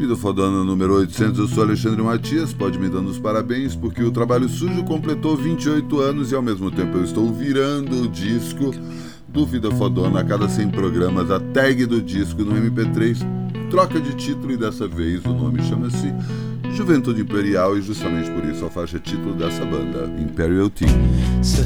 Vida Fodona número 800, eu sou Alexandre Matias, pode me dando os parabéns porque o Trabalho Sujo completou 28 anos e ao mesmo tempo eu estou virando o disco do Vida Fodona a cada 100 programas, a tag do disco no MP3 troca de título e dessa vez o nome chama-se Juventude Imperial e justamente por isso a faixa título dessa banda, Imperial Team. So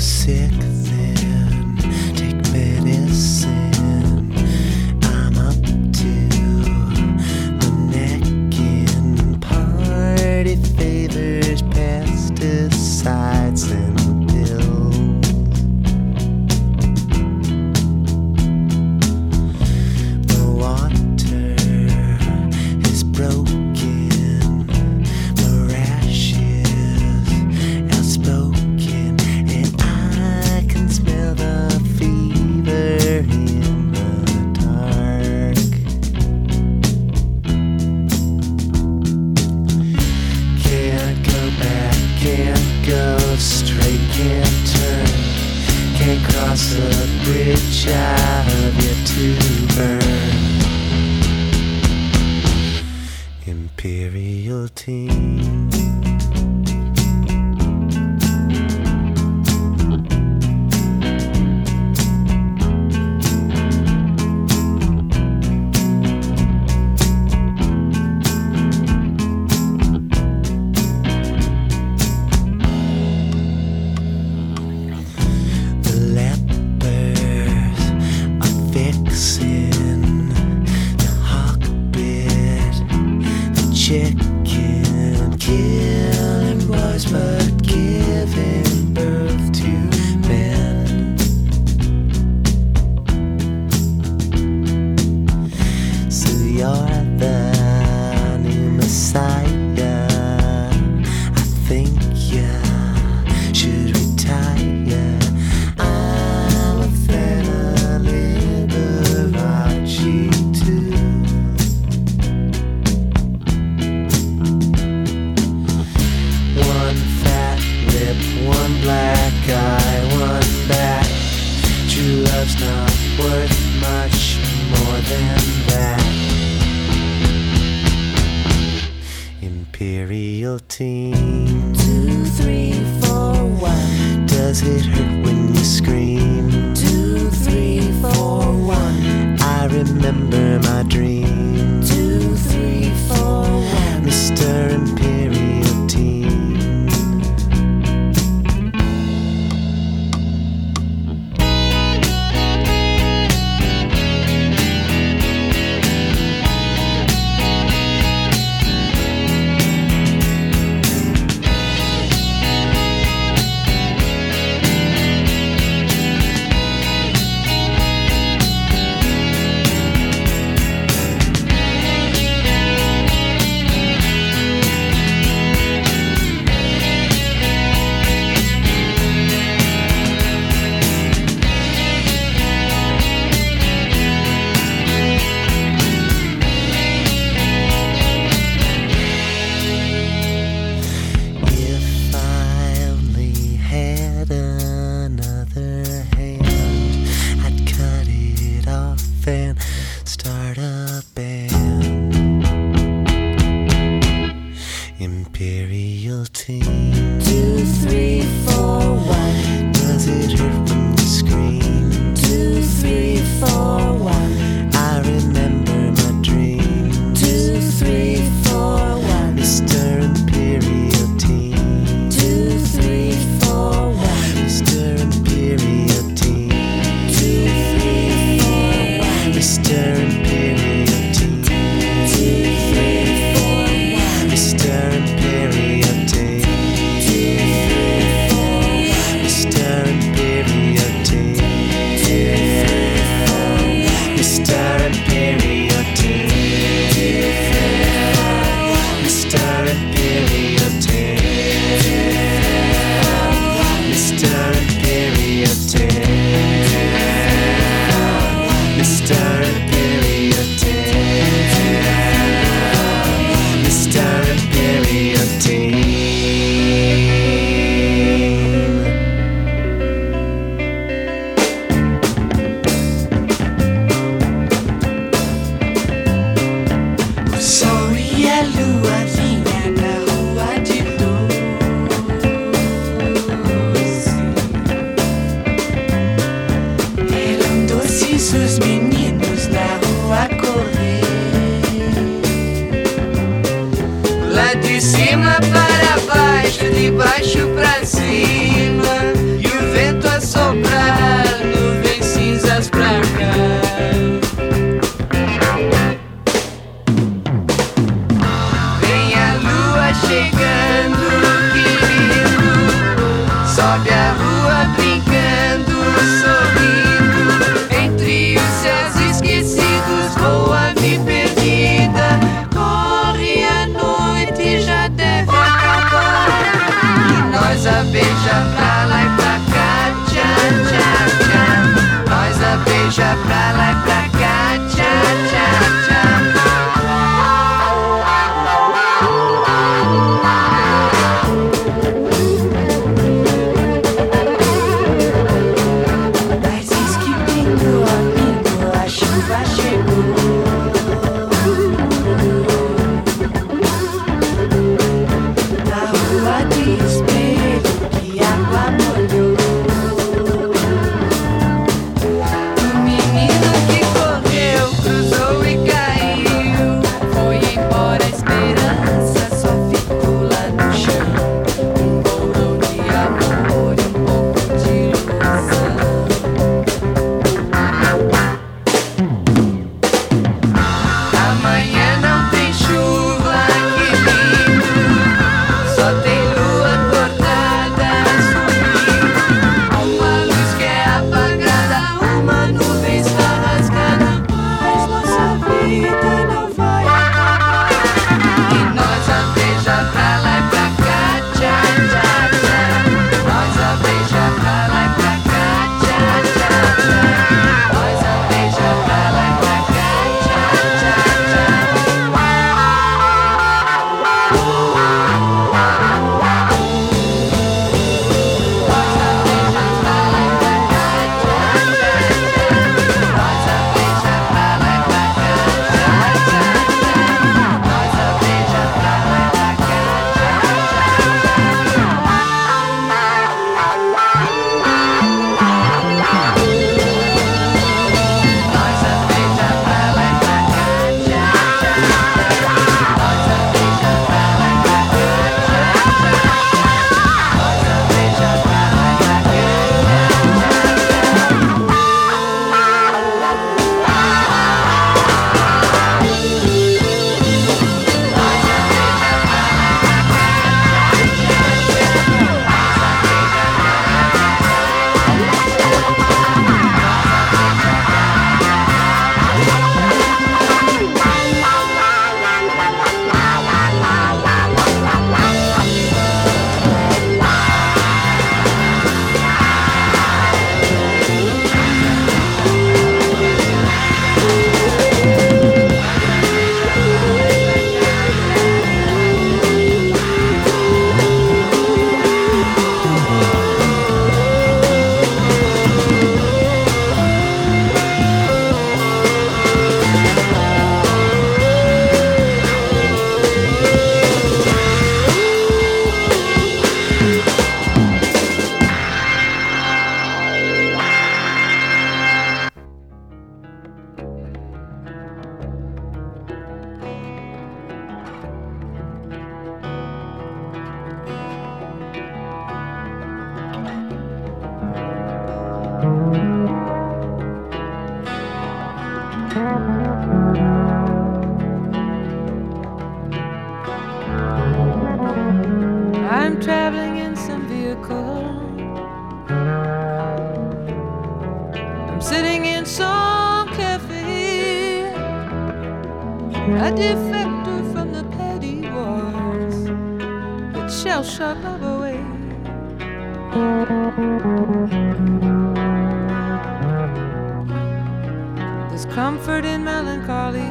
comfort in melancholy.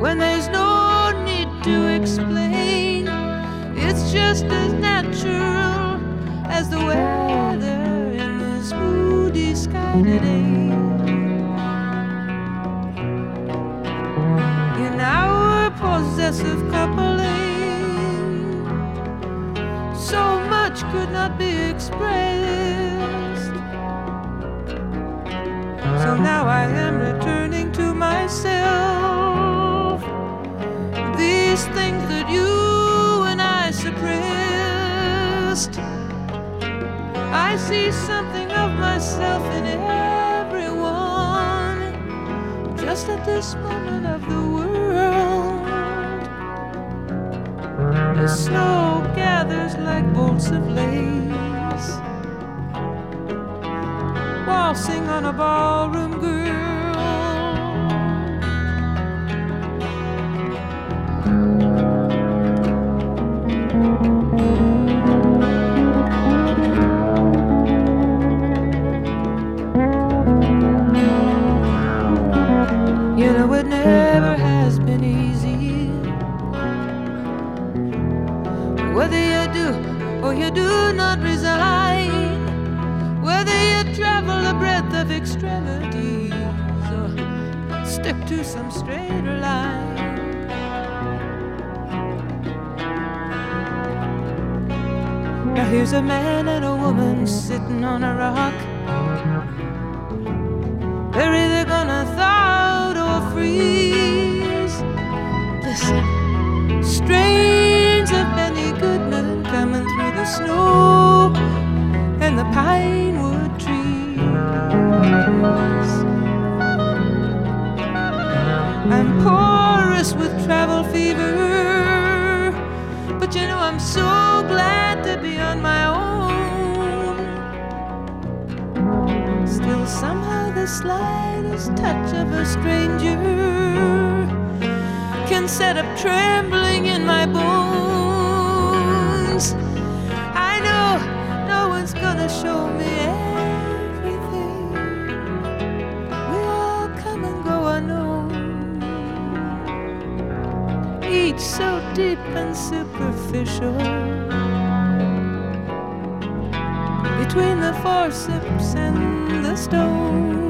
When there's no need to explain, it's just as natural as the weather in this moody sky today. In our possessive coupling, so much could not be expressed. So now I am returning to myself. These things that you and I suppressed. I see something of myself in everyone, just at this moment of the world. The snow gathers like bolts of lace, waltzing on a ballroom a stranger can set up trembling in my bones. I know no one's gonna show me everything. We all come and go unknown, each so deep and superficial between the forceps and the stone.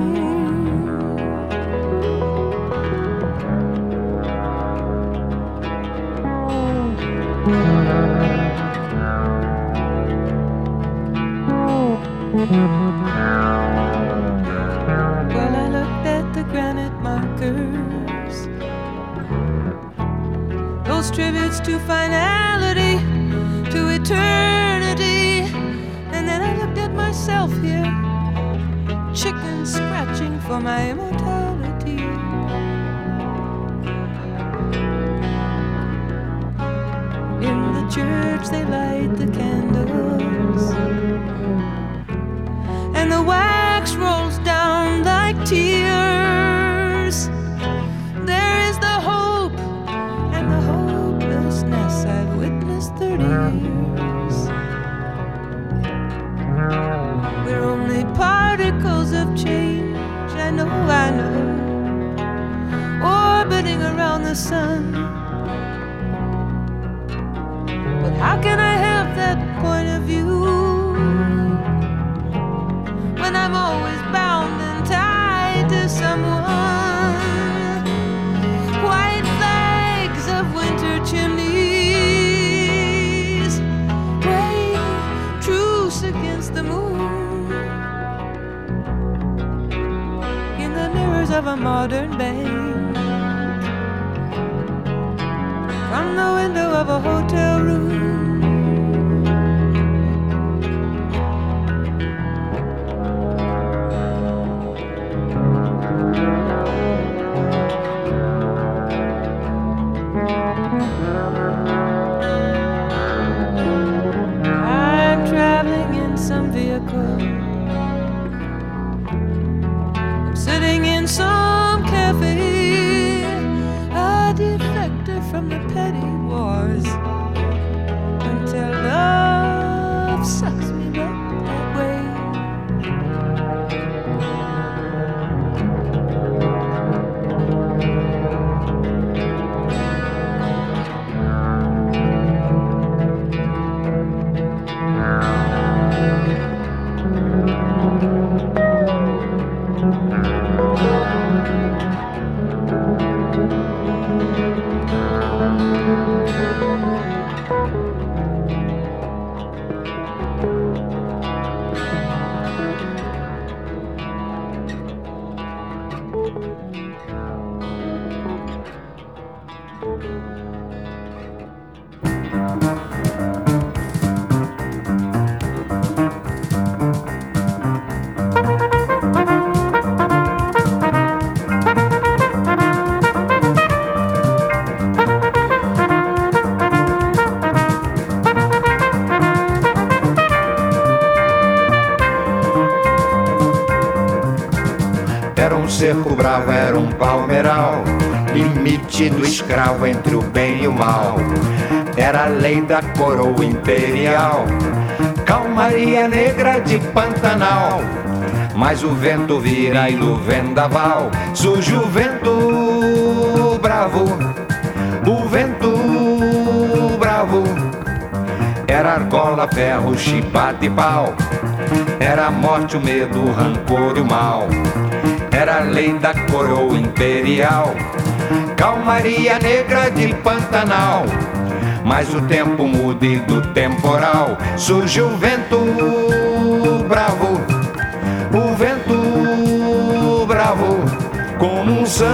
The sun. But how can I have that point of view when I'm always bound and tied to someone? White flags of winter chimneys, praying truce against the moon. In the mirrors of a modern bank, the window of a hotel room. Cerco bravo era um palmeiral, limite do escravo entre o bem e o mal. Era a lei da coroa imperial, calmaria negra de Pantanal. Mas o vento vira e no vendaval surge o vento bravo, o vento bravo. Era argola, ferro, chibata e pau. Era a morte, o medo, o rancor e o mal. Era a lei da coroa imperial. Calmaria negra de Pantanal. Mas o tempo muda e do temporal surge o vento bravo. O vento bravo como um sangue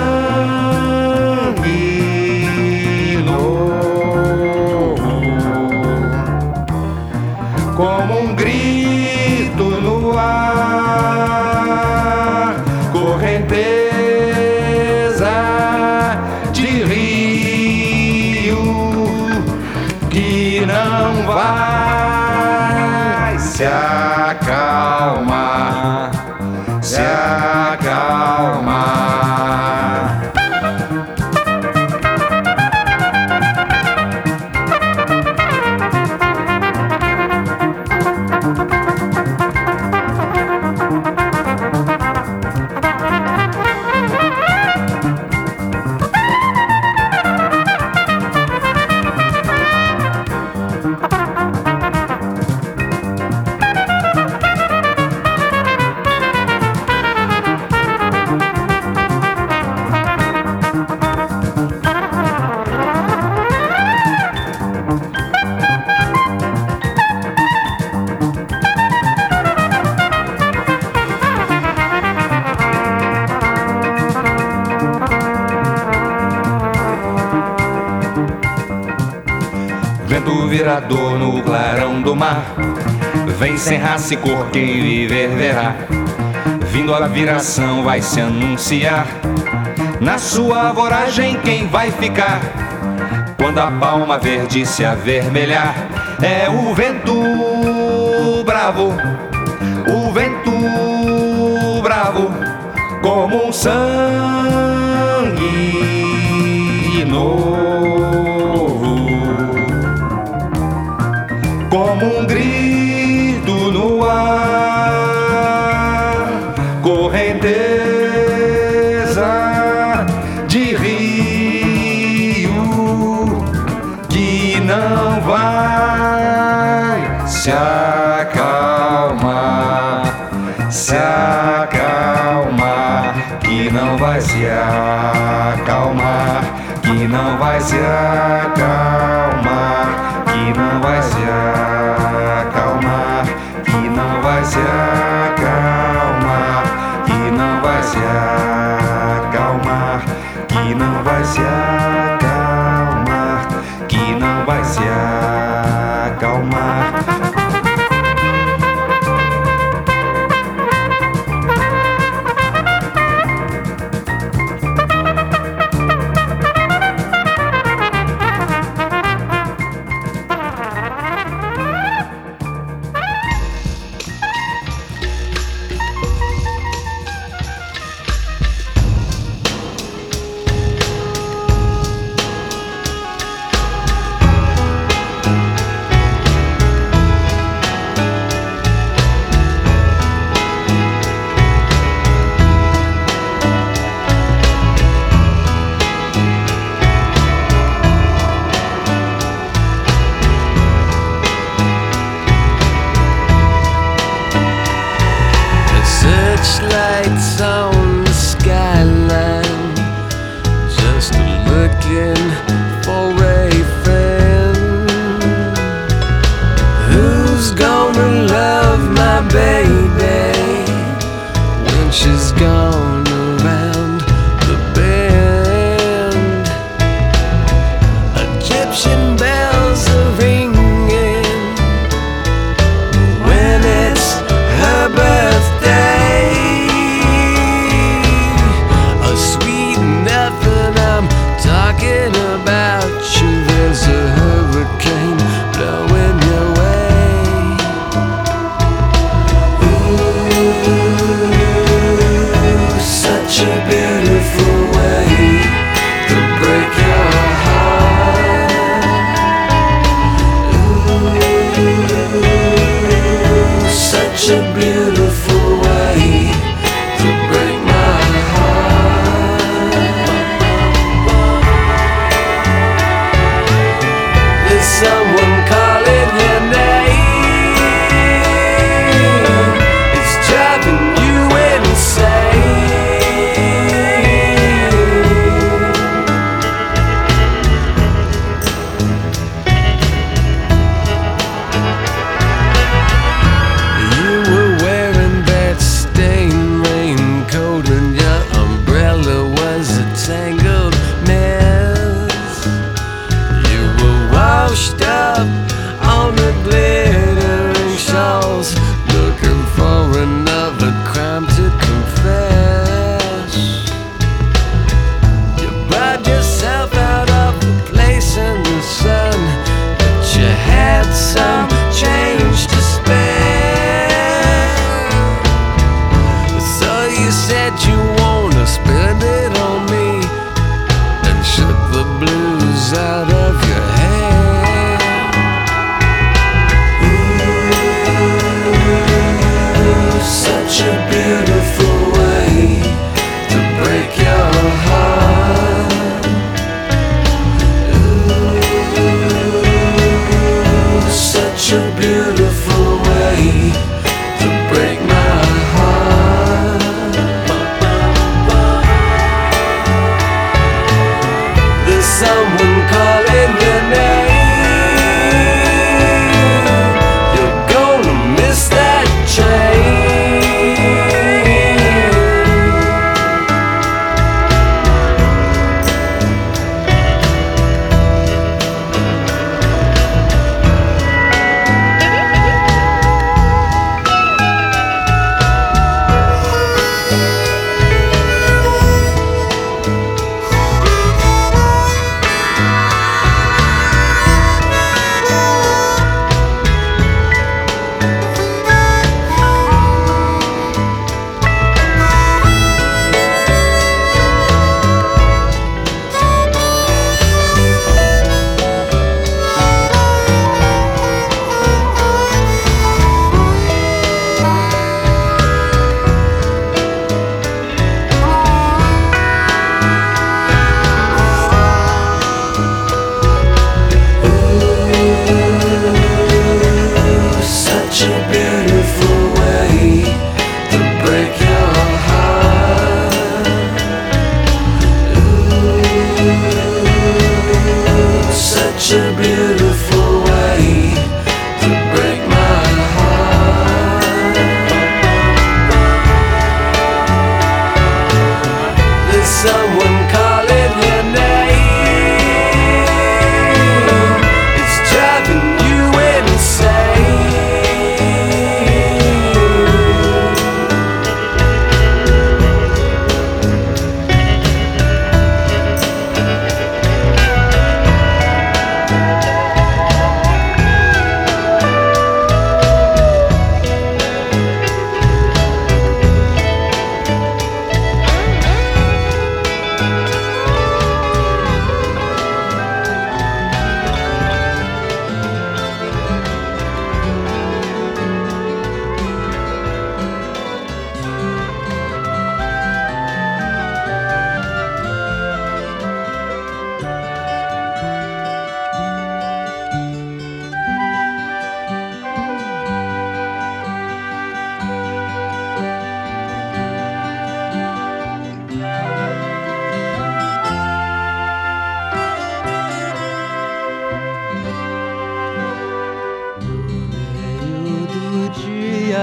novo. Como um grito No clarão do mar. Vem sem raça e corqueiro e ververá Vindo a viração vai se anunciar. Na sua voragem quem vai ficar? Quando a palma verde se avermelhar É o vento bravo. O vento bravo Como um sangue novo como um grito no ar, correnteza de rio que não vai se acalmar, se acalmar, que não vai se acalmar, que não vai se acalmar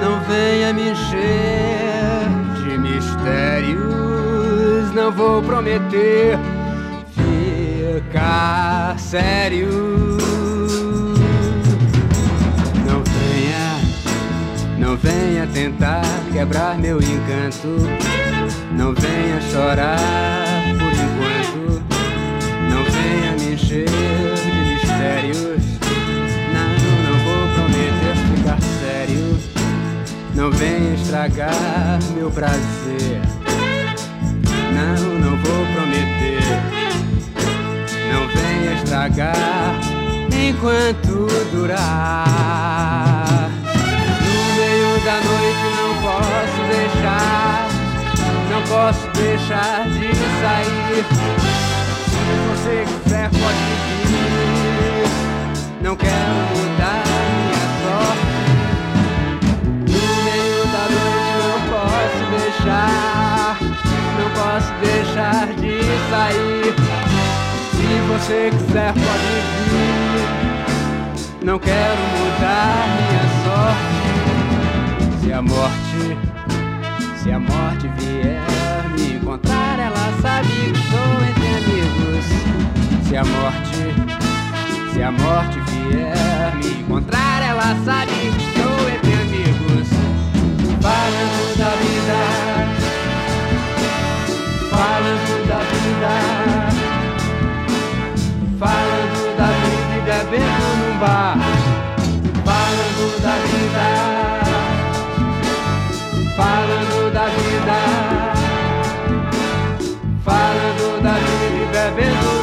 Não venha me encher de mistérios, não vou prometer ficar sério. Não venha, não venha tentar quebrar meu encanto. Não venha chorar por enquanto. Não venha me encher mistérios. Não venha estragar meu prazer. Não, não vou prometer. Não venha estragar enquanto durar. No meio da noite não posso deixar. Não posso deixar de sair. Se você quiser, pode vir. Não quero mudar minha sorte. Deixar de sair. Se você quiser, pode vir. Não quero mudar minha sorte. Se a morte, se a morte vier me encontrar, ela sabe que estou entre amigos. Se a morte se a morte vier me encontrar, ela sabe que estou entre amigos. Falando da vida, falando da vida, falando da vida e bebendo num bar. Falando da vida, falando da vida, falando da vida e bebendo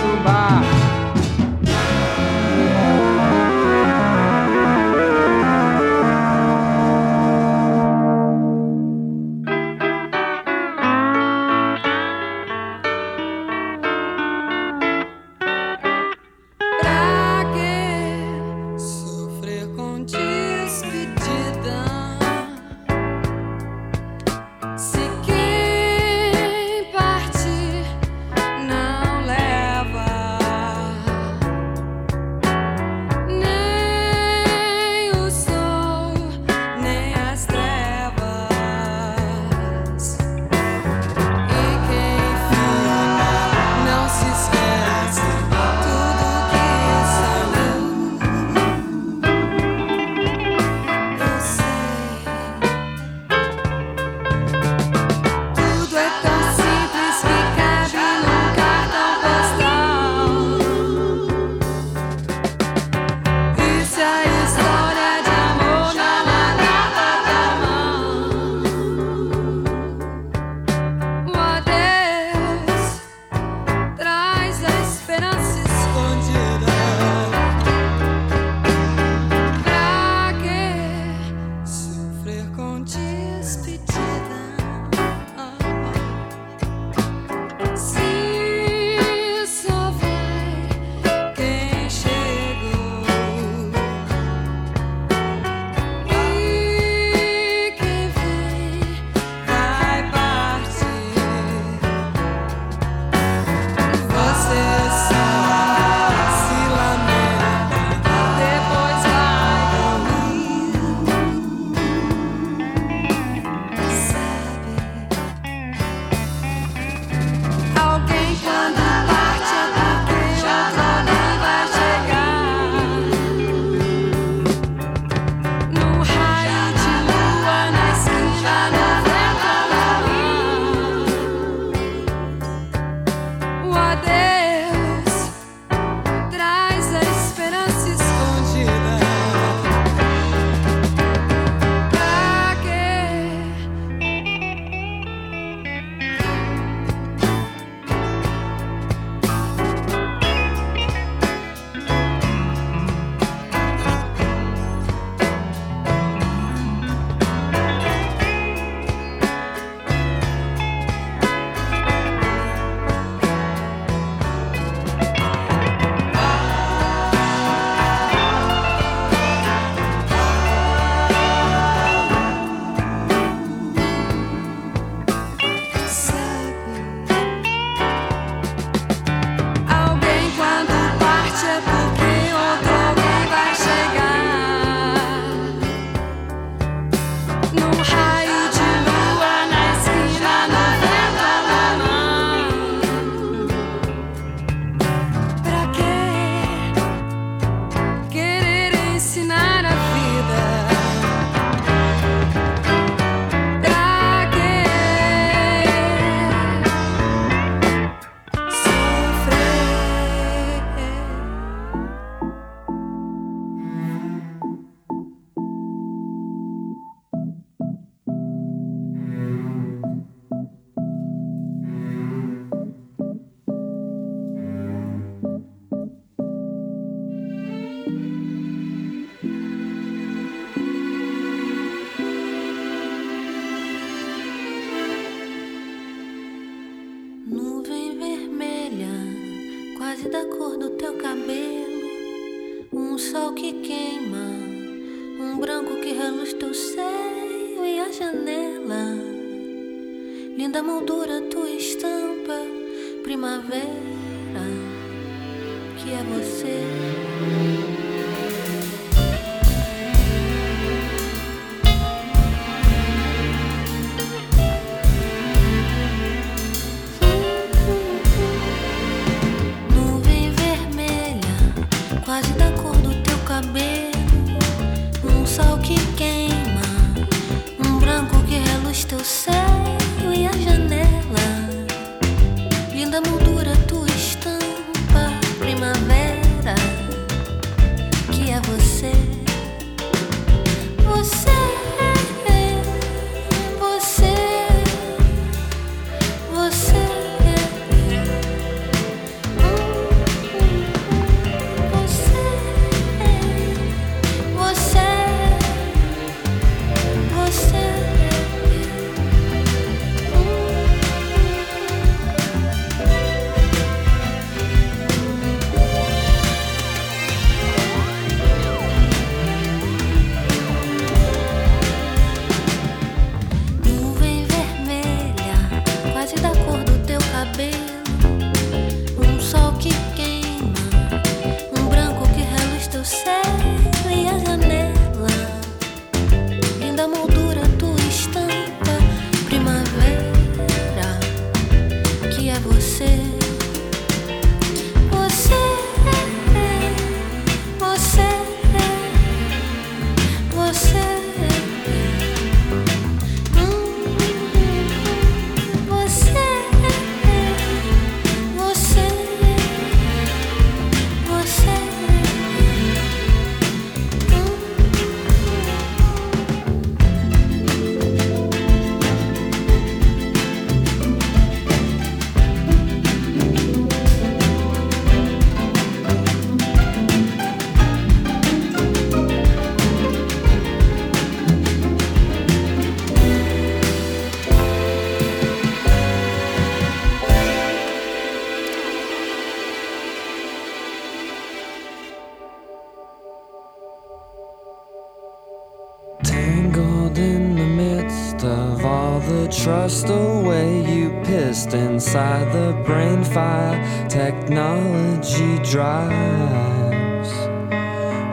inside the brain fire technology drives.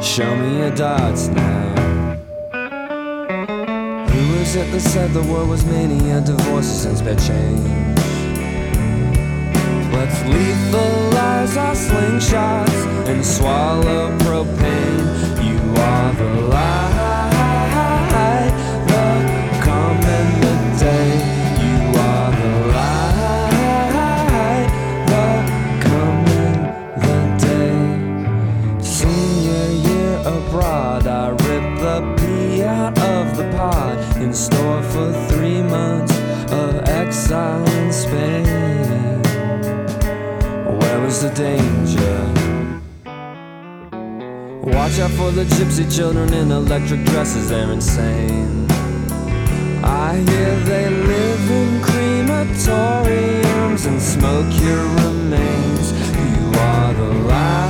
Show me your dots now. Who was it that said the world was many mania, divorces and spare change? Let's lethalize our slingshots and swallow propane. You are the light. Danger? Watch out for the gypsy children in electric dresses, they're insane. I hear they live in crematoriums and smoke your remains. You are the light,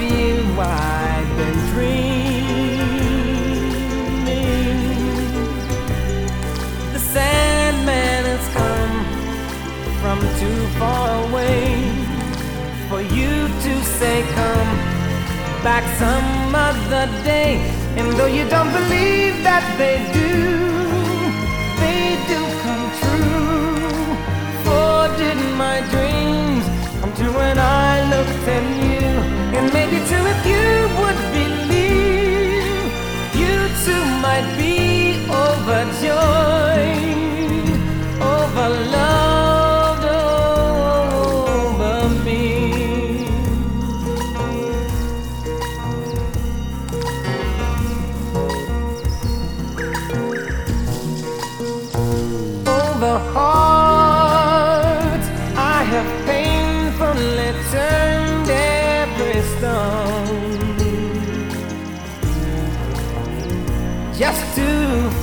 you I've been dreaming. The Sandman has come from too far away for you to say come back some other day. And though you don't believe that they do, they do come true. For did my dreams come true when I looked at you?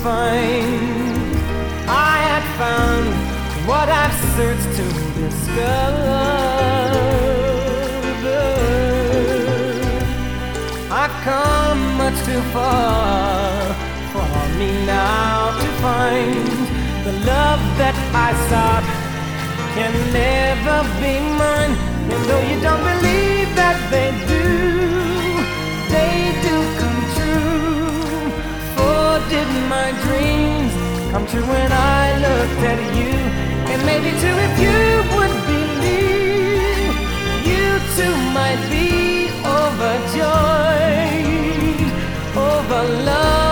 Find I had found what I've searched to discover. I've come much too far for me now to find the love that I sought can never be mine. And though you don't believe that they do, come true when I looked at you? And maybe too if you would believe, you too might be overjoyed over love,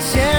share.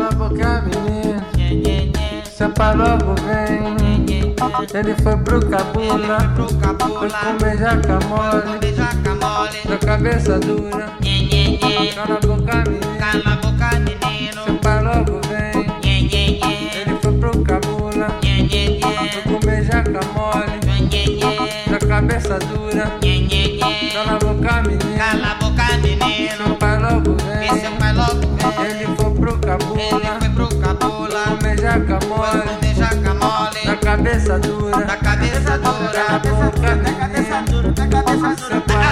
logo menino, Sampa logo vem. Ele foi pro cabula, foi comer jaca mole, da cabeça dura. Cala a boca, menino, cala boca, menino. Logo vem. Ele foi pro cabula, foi comer jaca mole, da cabeça dura. Cala a boca, menino, cala a boca, menino. Sampa logo vem. Ele cabula. Ele foi pro cabula. Comer jacamole. Comer. Da cabeça dura. Da cabeça dura. Da dura, Da cabeça dura. Da cabeça dura.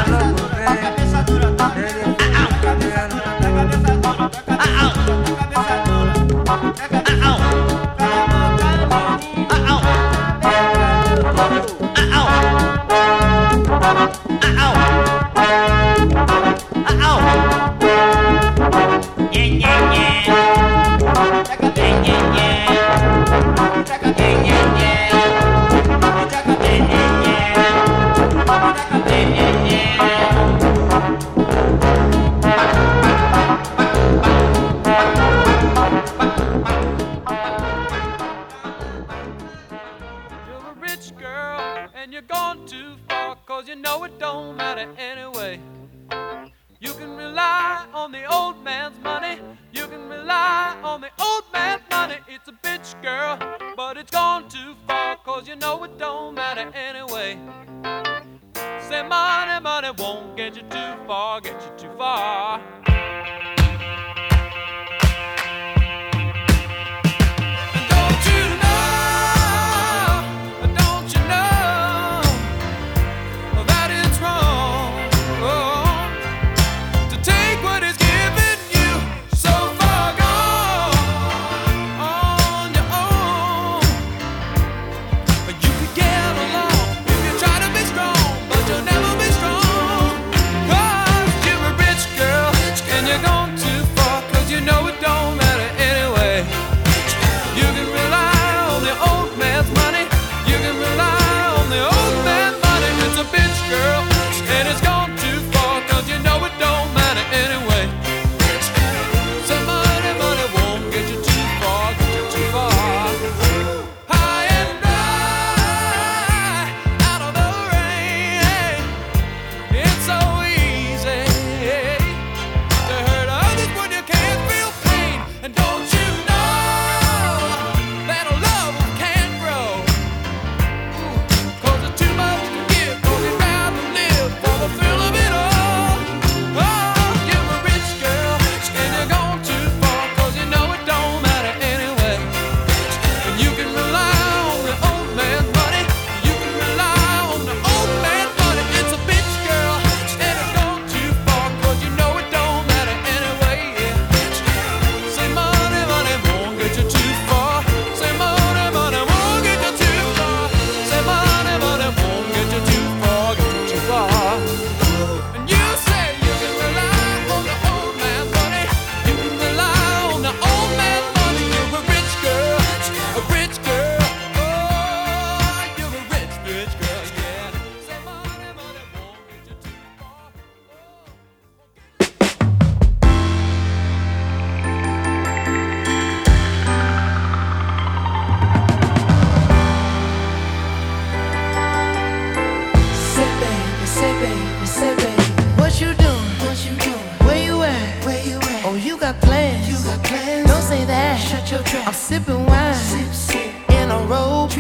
sipping wine sip, sip. in a robe.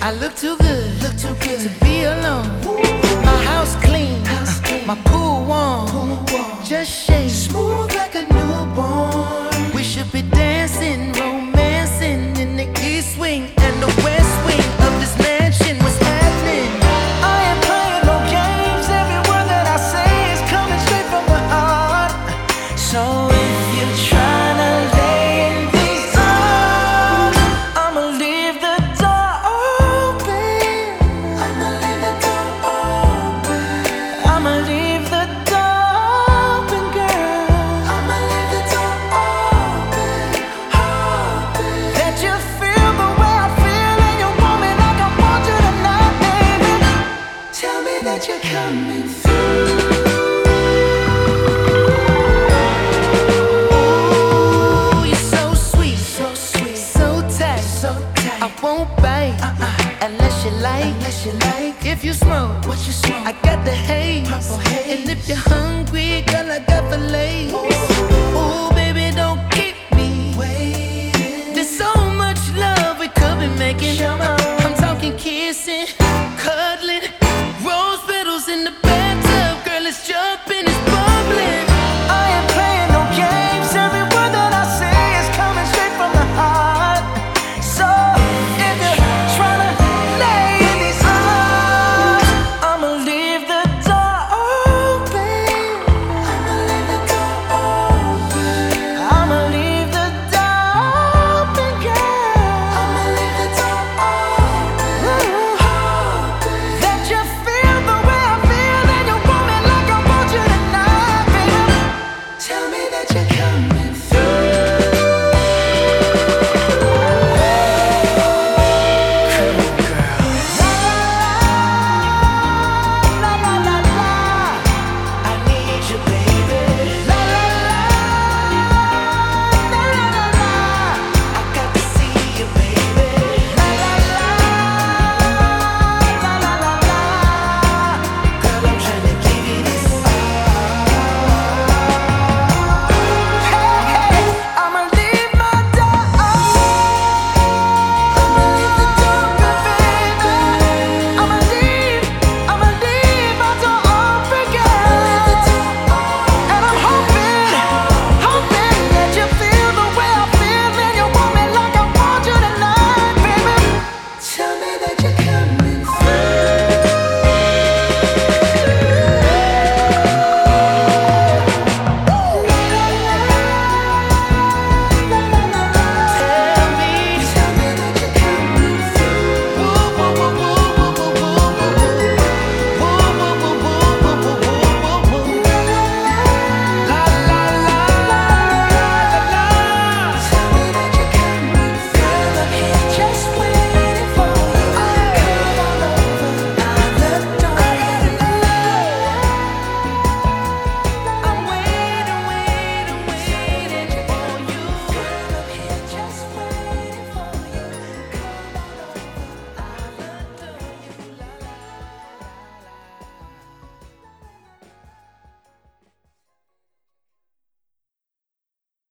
I look too good, look too good to be alone.